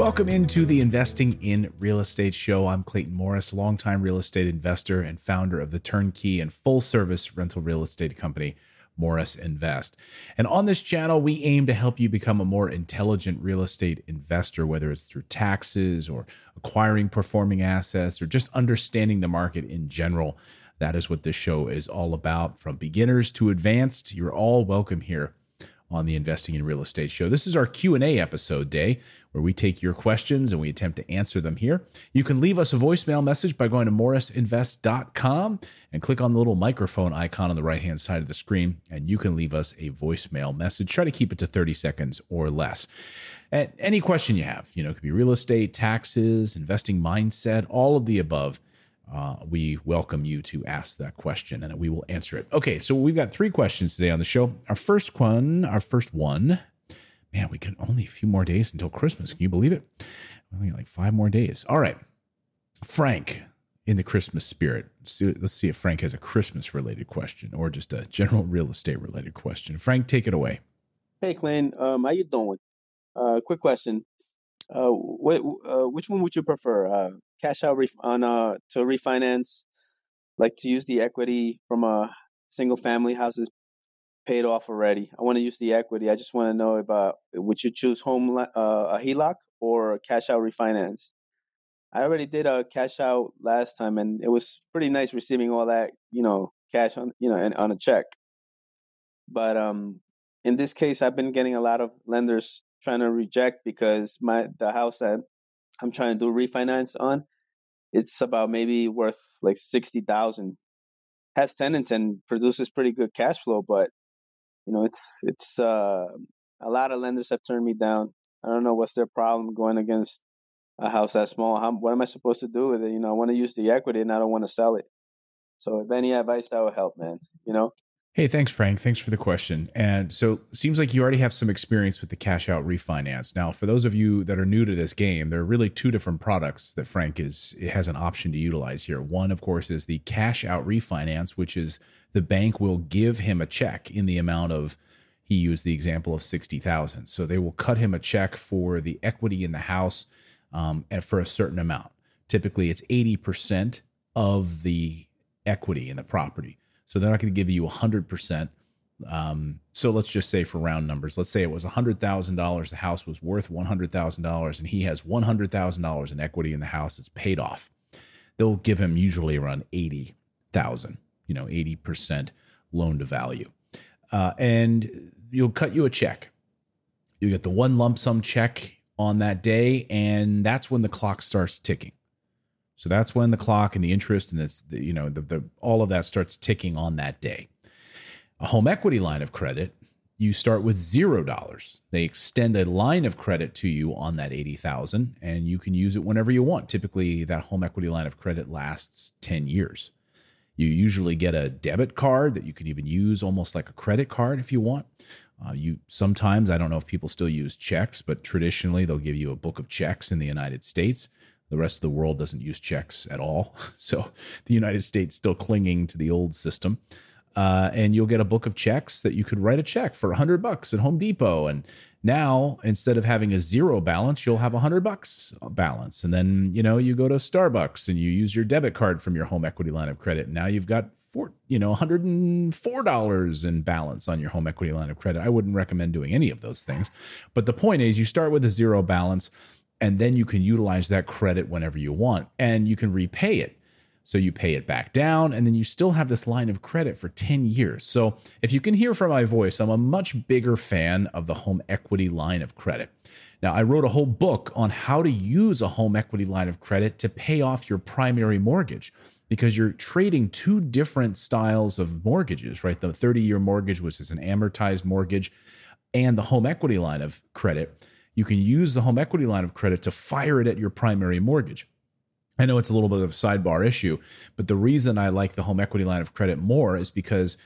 Welcome into the Investing in Real Estate show. I'm Clayton Morris, longtime real estate investor and founder of the turnkey and full service rental real estate company, Morris Invest. And on this channel, we aim to help you become a more intelligent real estate investor, whether it's through taxes or acquiring performing assets or just understanding the market in general. That is what this show is all about. From beginners to advanced, you're all welcome here on the Investing in Real Estate show. This is our Q&A episode day where we take your questions and we attempt to answer them here. You can leave us a voicemail message by going to morrisinvest.com and click on the little microphone icon on the right-hand side of the screen and you can leave us a voicemail message. Try to keep it to 30 seconds or less. And any question you have, you know, it could be real estate, taxes, investing mindset, all of the above uh, we welcome you to ask that question and we will answer it. Okay, so we've got three questions today on the show. Our first one, our first one, man, we can only a few more days until Christmas. Can you believe it? Only like five more days. All right, Frank, in the Christmas spirit, see, let's see if Frank has a Christmas related question or just a general real estate related question. Frank, take it away. Hey, Clint, um, how you doing? Uh, quick question. Uh, what, uh, which one would you prefer? Uh, cash out ref- on uh to refinance, like to use the equity from a single family house is paid off already. I want to use the equity. I just want to know about would you choose home uh, a HELOC or cash out refinance? I already did a cash out last time, and it was pretty nice receiving all that you know cash on you know and on a check. But um, in this case, I've been getting a lot of lenders trying to reject because my the house that I'm trying to do refinance on, it's about maybe worth like sixty thousand. Has tenants and produces pretty good cash flow, but you know it's it's uh, a lot of lenders have turned me down. I don't know what's their problem going against a house that small. How, what am I supposed to do with it? You know, I want to use the equity and I don't want to sell it. So if any advice that would help, man. You know. Hey, thanks, Frank. Thanks for the question. And so, seems like you already have some experience with the cash out refinance. Now, for those of you that are new to this game, there are really two different products that Frank is has an option to utilize here. One, of course, is the cash out refinance, which is the bank will give him a check in the amount of he used the example of sixty thousand. So they will cut him a check for the equity in the house um, and for a certain amount. Typically, it's eighty percent of the equity in the property. So they're not going to give you 100%. Um, so let's just say for round numbers, let's say it was $100,000. The house was worth $100,000 and he has $100,000 in equity in the house. It's paid off. They'll give him usually around 80,000, you know, 80% loan to value. Uh, and you'll cut you a check. You get the one lump sum check on that day, and that's when the clock starts ticking. So that's when the clock and the interest and this, the, you know, the, the, all of that starts ticking on that day. A home equity line of credit, you start with zero dollars. They extend a line of credit to you on that eighty thousand, and you can use it whenever you want. Typically, that home equity line of credit lasts ten years. You usually get a debit card that you can even use almost like a credit card if you want. Uh, you sometimes I don't know if people still use checks, but traditionally they'll give you a book of checks in the United States. The rest of the world doesn't use checks at all. So the United States still clinging to the old system. Uh, and you'll get a book of checks that you could write a check for a hundred bucks at Home Depot. And now instead of having a zero balance, you'll have a hundred bucks balance. And then, you know, you go to Starbucks and you use your debit card from your home equity line of credit. Now you've got four, you know, $104 in balance on your home equity line of credit. I wouldn't recommend doing any of those things. But the point is you start with a zero balance and then you can utilize that credit whenever you want and you can repay it. So you pay it back down and then you still have this line of credit for 10 years. So if you can hear from my voice, I'm a much bigger fan of the home equity line of credit. Now, I wrote a whole book on how to use a home equity line of credit to pay off your primary mortgage because you're trading two different styles of mortgages, right? The 30 year mortgage, which is an amortized mortgage, and the home equity line of credit you can use the home equity line of credit to fire it at your primary mortgage. I know it's a little bit of a sidebar issue, but the reason I like the home equity line of credit more is because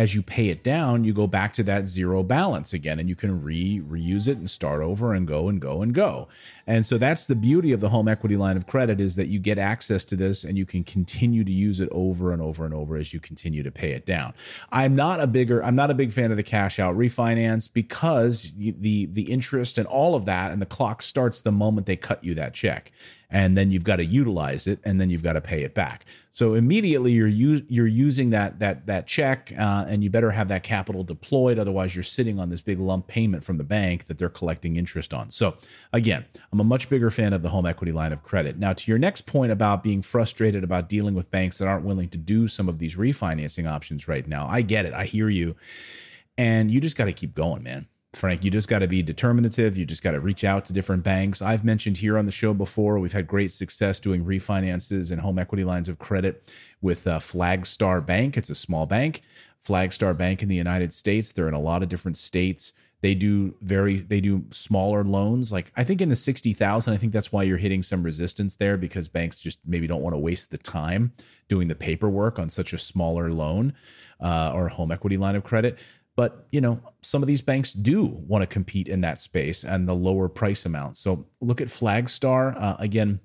as you pay it down, you go back to that zero balance again and you can re reuse it and start over and go and go and go. And so that's the beauty of the home equity line of credit is that you get access to this and you can continue to use it over and over and over as you continue to pay it down. I'm not a bigger I'm not a big fan of the cash out refinance because the the interest and all of that and the clock starts the moment they cut you that check and then you've got to utilize it and then you've got to pay it back. So immediately you're u- you're using that that that check uh, and you better have that capital deployed otherwise you're sitting on this big lump payment from the bank that they're collecting interest on. So again i'm a much bigger fan of the home equity line of credit. Now to your next point about being frustrated about dealing with banks that aren't willing to do some of these refinancing options right now i get it. I hear you. And you just got to keep going man Frank, you just got to be determinative. You just got to reach out to different banks. I've mentioned here on the show before, we've had great success doing refinances and home equity lines of credit with uh, Flagstar Bank. It's a small bank, Flagstar Bank in the United States. They're in a lot of different states. They do very they do smaller loans, like I think in the sixty thousand. I think that's why you're hitting some resistance there because banks just maybe don't want to waste the time doing the paperwork on such a smaller loan uh, or home equity line of credit. But you know, some of these banks do want to compete in that space and the lower price amount. So look at Flagstar uh, again.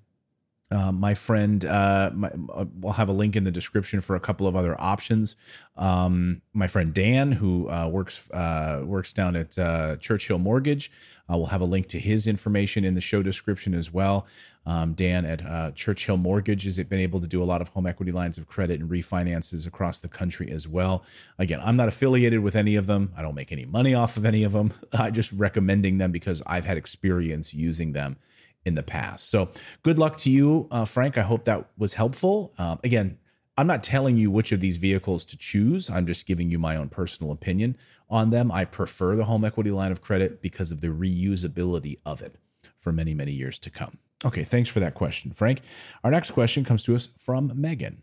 Uh, my friend, uh, my, uh, we'll have a link in the description for a couple of other options. Um, my friend Dan, who uh, works uh, works down at uh, Churchill Mortgage, we'll have a link to his information in the show description as well. Um, Dan at Churchill Mortgage has been able to do a lot of home equity lines of credit and refinances across the country as well. Again, I'm not affiliated with any of them. I don't make any money off of any of them. I'm just recommending them because I've had experience using them in the past. So good luck to you, uh, Frank. I hope that was helpful. Um, again, I'm not telling you which of these vehicles to choose. I'm just giving you my own personal opinion on them. I prefer the home equity line of credit because of the reusability of it for many, many years to come. Okay, thanks for that question, Frank. Our next question comes to us from Megan.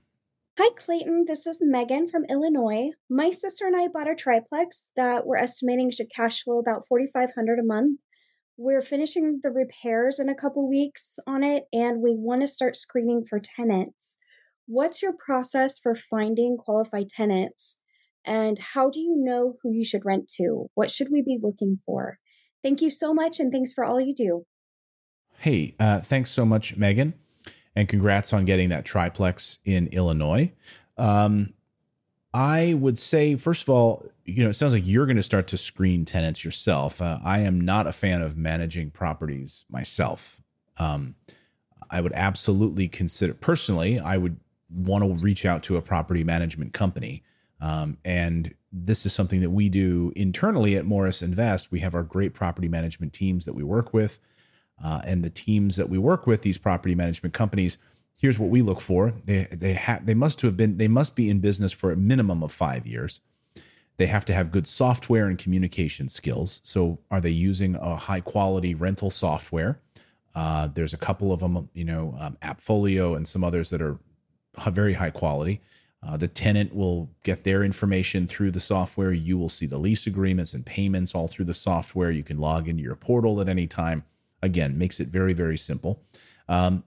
Hi, Clayton. This is Megan from Illinois. My sister and I bought a triplex that we're estimating should cash flow about 4500 a month we're finishing the repairs in a couple weeks on it and we want to start screening for tenants. What's your process for finding qualified tenants? And how do you know who you should rent to? What should we be looking for? Thank you so much and thanks for all you do. Hey, uh, thanks so much, Megan. And congrats on getting that triplex in Illinois. Um, I would say, first of all, you know, it sounds like you're going to start to screen tenants yourself. Uh, I am not a fan of managing properties myself. Um, I would absolutely consider, personally, I would want to reach out to a property management company. Um, and this is something that we do internally at Morris Invest. We have our great property management teams that we work with. Uh, and the teams that we work with, these property management companies, here's what we look for. They they have they must have been they must be in business for a minimum of five years. They have to have good software and communication skills. So, are they using a high quality rental software? Uh, there's a couple of them, you know, um, Appfolio and some others that are very high quality. Uh, the tenant will get their information through the software. You will see the lease agreements and payments all through the software. You can log into your portal at any time. Again, makes it very, very simple. Um,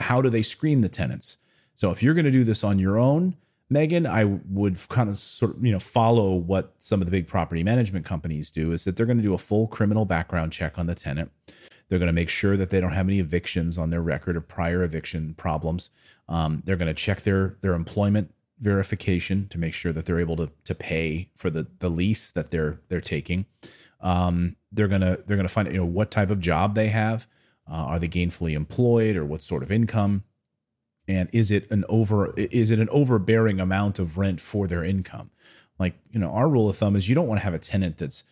how do they screen the tenants? So if you're going to do this on your own, Megan, I would kind of sort of, you know, follow what some of the big property management companies do is that they're going to do a full criminal background check on the tenant. They're going to make sure that they don't have any evictions on their record or prior eviction problems. Um, they're going to check their their employment verification to make sure that they're able to to pay for the the lease that they're they're taking. Um, they're gonna they're gonna find you know what type of job they have. Uh, are they gainfully employed or what sort of income? And is it an over is it an overbearing amount of rent for their income? Like, you know, our rule of thumb is you don't want to have a tenant that's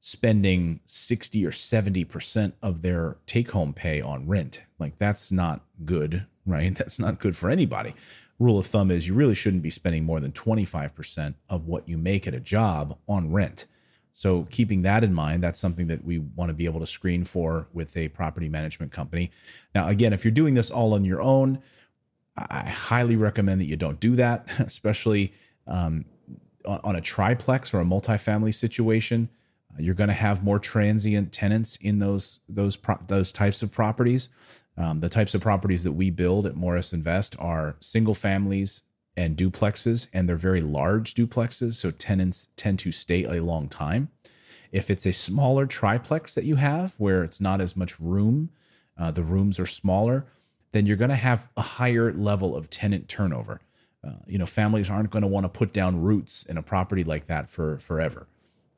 spending 60 or 70% of their take home pay on rent. Like that's not good, right? That's not good for anybody. Rule of thumb is you really shouldn't be spending more than 25% of what you make at a job on rent. So, keeping that in mind, that's something that we want to be able to screen for with a property management company. Now, again, if you're doing this all on your own, I highly recommend that you don't do that, especially um, on a triplex or a multifamily situation. Uh, you're going to have more transient tenants in those those those types of properties. Um, the types of properties that we build at Morris Invest are single families and duplexes, and they're very large duplexes, so tenants tend to stay a long time. If it's a smaller triplex that you have where it's not as much room, uh, the rooms are smaller, then you're going to have a higher level of tenant turnover. Uh, you know, families aren't going to want to put down roots in a property like that for forever.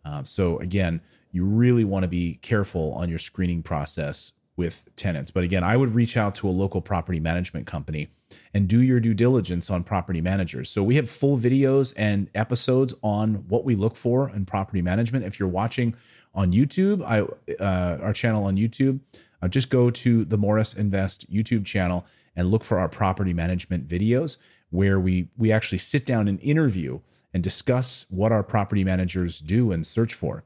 Uh, so again, you really want to be careful on your screening process with tenants. But again, I would reach out to a local property management company and do your due diligence on property managers. So we have full videos and episodes on what we look for in property management. If you're watching on YouTube, I uh, our channel on YouTube, uh, just go to the Morris Invest YouTube channel and look for our property management videos where we we actually sit down and interview and discuss what our property managers do and search for.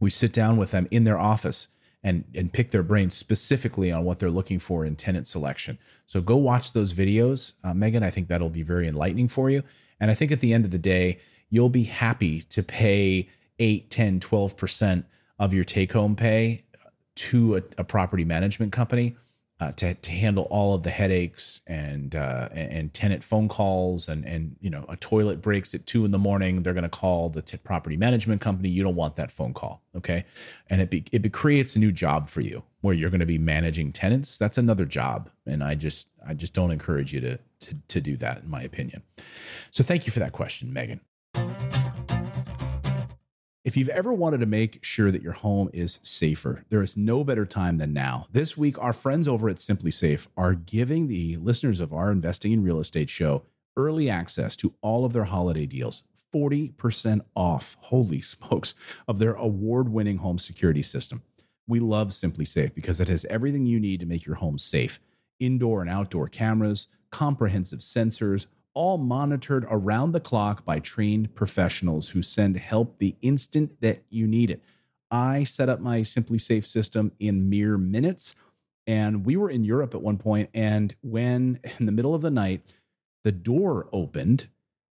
We sit down with them in their office and and pick their brains specifically on what they're looking for in tenant selection. So go watch those videos, uh, Megan. I think that'll be very enlightening for you. And I think at the end of the day, you'll be happy to pay 8, 10, 12% of your take home pay to a, a property management company uh, to, to handle all of the headaches and uh, and tenant phone calls and and you know a toilet breaks at two in the morning they're going to call the t- property management company. You don't want that phone call okay? And it be, it be creates a new job for you where you're going to be managing tenants. That's another job and I just I just don't encourage you to to, to do that in my opinion. So thank you for that question Megan. If you've ever wanted to make sure that your home is safer, there is no better time than now. This week, our friends over at SimpliSafe are giving the listeners of our Investing in Real Estate show early access to all of their holiday deals. 40% off, holy smokes, of their award winning home security system. We love SimpliSafe because it has everything you need to make your home safe indoor and outdoor cameras, comprehensive sensors all monitored around the clock by trained professionals who send help the instant that you need it. I set up my SimpliSafe system in mere minutes. And we were in Europe at one point, and when in the middle of the night, the door opened,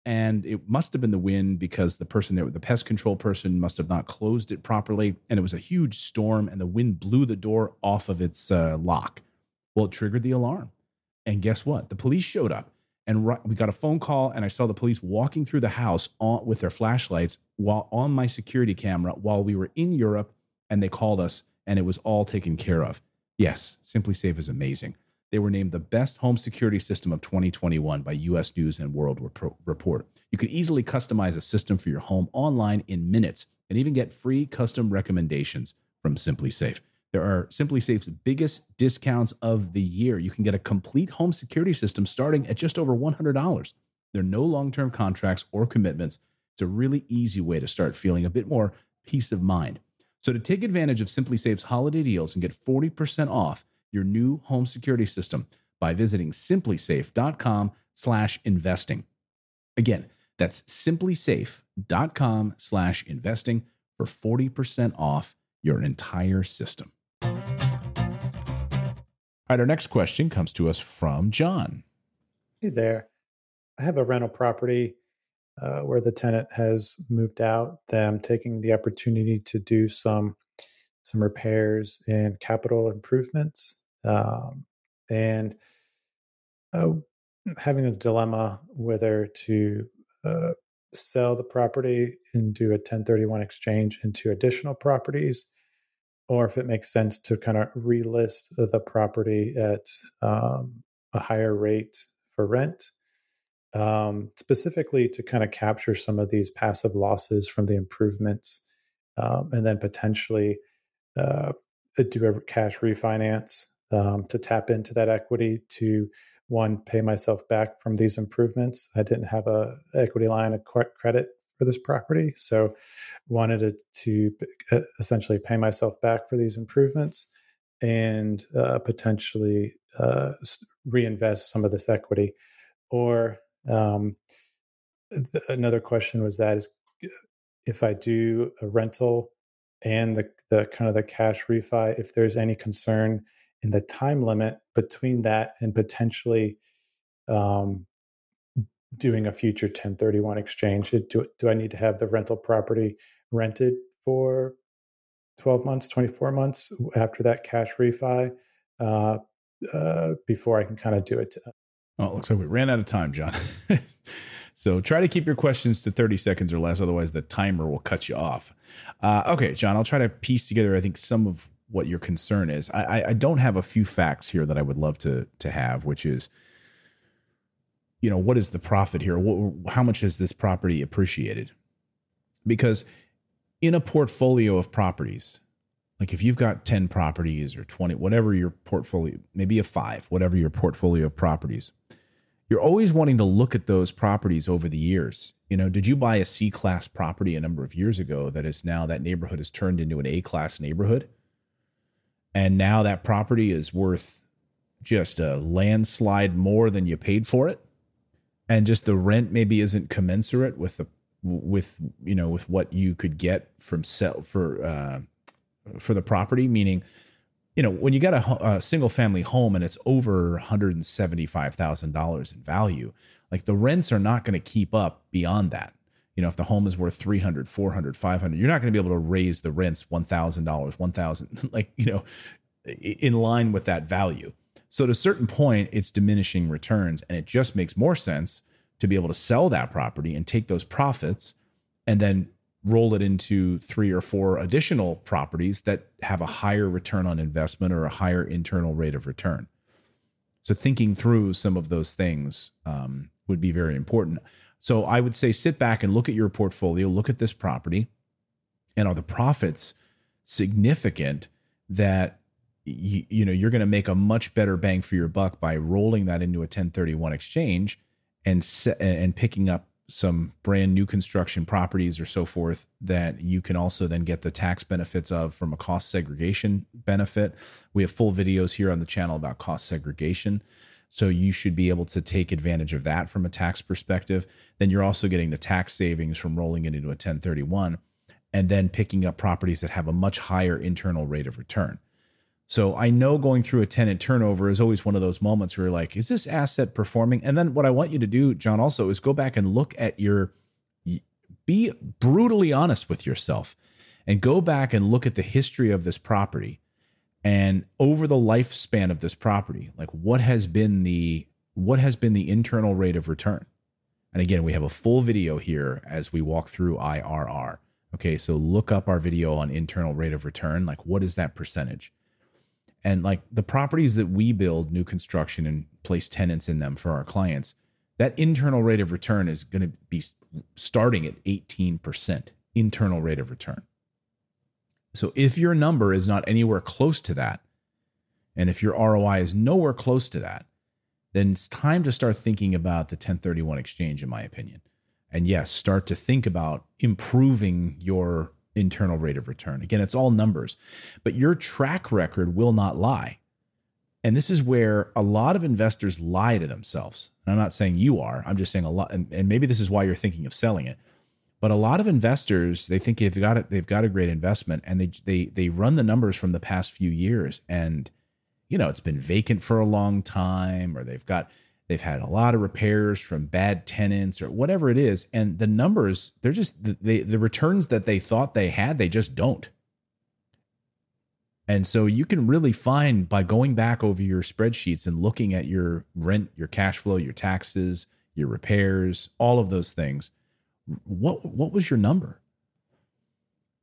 and it must have been the wind because the person there, the pest control person, must have not closed it properly, and it was a huge storm, and the wind blew the door off of its uh, lock. Well, it triggered the alarm, and guess what? The police showed up and we got a phone call and i saw the police walking through the house on, with their flashlights while on my security camera while we were in europe and they called us and it was all taken care of. Yes SimpliSafe is amazing. They were named the best home security system of 2021 by us news and world report. You can easily customize a system for your home online in minutes and even get free custom recommendations from SimpliSafe there are SimpliSafe's biggest discounts of the year. You can get a complete home security system starting at just over $100. There are no long term contracts or commitments. It's a really easy way to start feeling a bit more peace of mind. So, to take advantage of SimpliSafe's holiday deals and get 40% off your new home security system by visiting simplisafe.com slash investing. Again, that's simplisafe.com slash investing for 40% off your entire system. All right, our next question comes to us from John. Hey there. I have a rental property uh, where the tenant has moved out. I'm taking the opportunity to do some some repairs and capital improvements, um, and uh, having a dilemma whether to uh, sell the property and do a 1031 exchange into additional properties or if it makes sense to kind of relist the property at um, a higher rate for rent, um, specifically to kind of capture some of these passive losses from the improvements, um, and then potentially uh, do a cash refinance um, to tap into that equity to one pay myself back from these improvements. I didn't have a equity line of credit for this property. So wanted to, uh, essentially pay myself back for these improvements and uh, potentially uh, reinvest some of this equity. Or um, th- another question was that is if I do a rental and the, the kind of the cash refi, if there's any concern in the time limit between that and potentially um, doing a future 1031 exchange do, do i need to have the rental property rented for 12 months 24 months after that cash refi uh, uh, before i can kind of do it well it looks like we ran out of time john So try to keep your questions to 30 seconds or less, otherwise the timer will cut you off. Uh, okay, John, I'll try to piece together, I think, some of what your concern is. I, I don't have a few facts here that I would love to to have, which is, you know, what is the profit here? What, how much has this property appreciated? Because in a portfolio of properties, like if you've got 10 properties or 20, whatever your portfolio, maybe a five, whatever your portfolio of properties, you're always wanting to look at those properties over the years. You know, did you buy a C class property a number of years ago that is now that neighborhood has turned into an A class neighborhood? And now that property is worth just a landslide more than you paid for it. And just the rent maybe isn't commensurate with the with you know with what you could get from sell for uh, for the property meaning you know, when you get a, a single family home and it's over $175,000 in value, like the rents are not going to keep up beyond that. You know, if the home is worth 300, 400, 500, you're not going to be able to raise the rents $1,000, 1,000, like, you know, in line with that value. So at a certain point, it's diminishing returns and it just makes more sense to be able to sell that property and take those profits and then roll it into three or four additional properties that have a higher return on investment or a higher internal rate of return. So, thinking through some of those things um, would be very important. So, I would say sit back and look at your portfolio, look at this property, and are the profits significant that you, you know you're going to make a much better bang for your buck by rolling that into a 1031 exchange and and picking up some brand new construction properties or so forth that you can also then get the tax benefits of from a cost segregation benefit. We have full videos here on the channel about cost segregation. So you should be able to take advantage of that from a tax perspective. Then you're also getting the tax savings from rolling it into a 1031 and then picking up properties that have a much higher internal rate of return. So I know going through a tenant turnover is always one of those moments where you're like, is this asset performing? And then what I want you to do, John, also is go back and look at your, be brutally honest with yourself and go back and look at the history of this property and over the lifespan of this property, like what has been the, what has been the internal rate of return? And again, we have a full video here as we walk through IRR. Okay, so look up our video on internal rate of return. Like, what is that percentage? And like the properties that we build new construction and place tenants in them for our clients, that internal rate of return is going to be starting at 18% internal rate of return. So if your number is not anywhere close to that, and if your ROI is nowhere close to that, then it's time to start thinking about the 1031 exchange, in my opinion. And yes, start to think about improving your internal rate of return. Again, it's all numbers, but your track record will not lie. And this is where a lot of investors lie to themselves. And I'm not saying you are, I'm just saying a lot, and, and maybe this is why you're thinking of selling it. But a lot of investors, they think they've got it, they've got a great investment, and they they they run the numbers from the past few years, and you know it's been vacant for a long time, or they've got They've had a lot of repairs from bad tenants or whatever it is. And the numbers, they're just the, the returns that they thought they had, they just don't. And so you can really find by going back over your spreadsheets and looking at your rent, your cash flow, your taxes, your repairs, all of those things. What what was your number?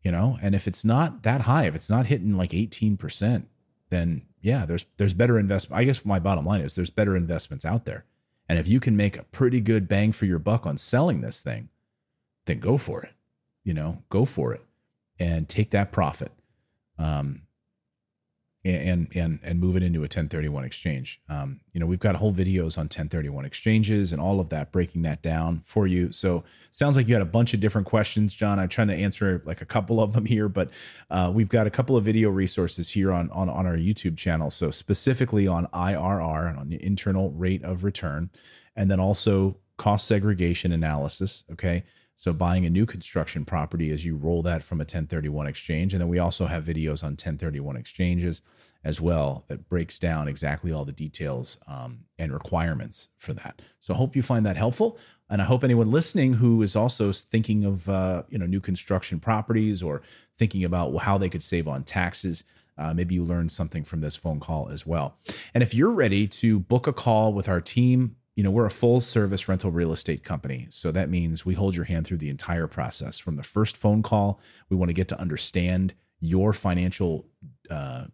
You know, and if it's not that high, if it's not hitting like 18%, then yeah, there's there's better investment. I guess my bottom line is there's better investments out there. And if you can make a pretty good bang for your buck on selling this thing, then go for it. You know, go for it and take that profit. Um, and and and move it into a 1031 exchange. Um, you know, we've got whole videos on 1031 exchanges and all of that, breaking that down for you. So sounds like you had a bunch of different questions, John. I'm trying to answer like a couple of them here, but uh, we've got a couple of video resources here on on on our YouTube channel. So specifically on IRR, and on the internal rate of return, and then also cost segregation analysis. Okay. So buying a new construction property as you roll that from a 1031 exchange. And then we also have videos on 1031 exchanges as well that breaks down exactly all the details um, and requirements for that. So I hope you find that helpful. And I hope anyone listening who is also thinking of uh, you know new construction properties or thinking about how they could save on taxes, uh, maybe you learned something from this phone call as well. And if you're ready to book a call with our team you know, we're a full service rental real estate company. So that means we hold your hand through the entire process from the first phone call. We want to get to understand your financial uh,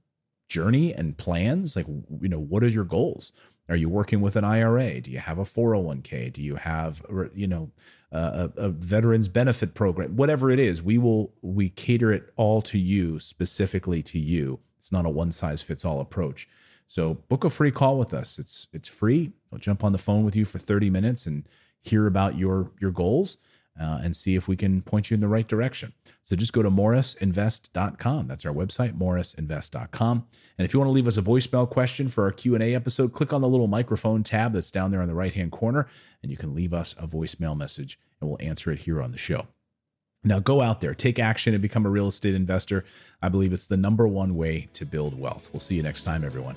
journey and plans. Like, you know, what are your goals? Are you working with an IRA? Do you have a 401k? Do you have, you know, a, a veterans benefit program? Whatever it is, we will we cater it all to you, specifically to you. It's not a one size fits all approach. So book a free call with us. It's it's free. We'll jump on the phone with you for 30 minutes and hear about your your goals uh, and see if we can point you in the right direction. So just go to morrisinvest.com. That's our website, morrisinvest.com. And if you want to leave us a voicemail question for our Q&A episode, click on the little microphone tab that's down there on the right-hand corner and you can leave us a voicemail message and we'll answer it here on the show. Now go out there, take action, and become a real estate investor. I believe it's the number one way to build wealth. We'll see you next time, everyone.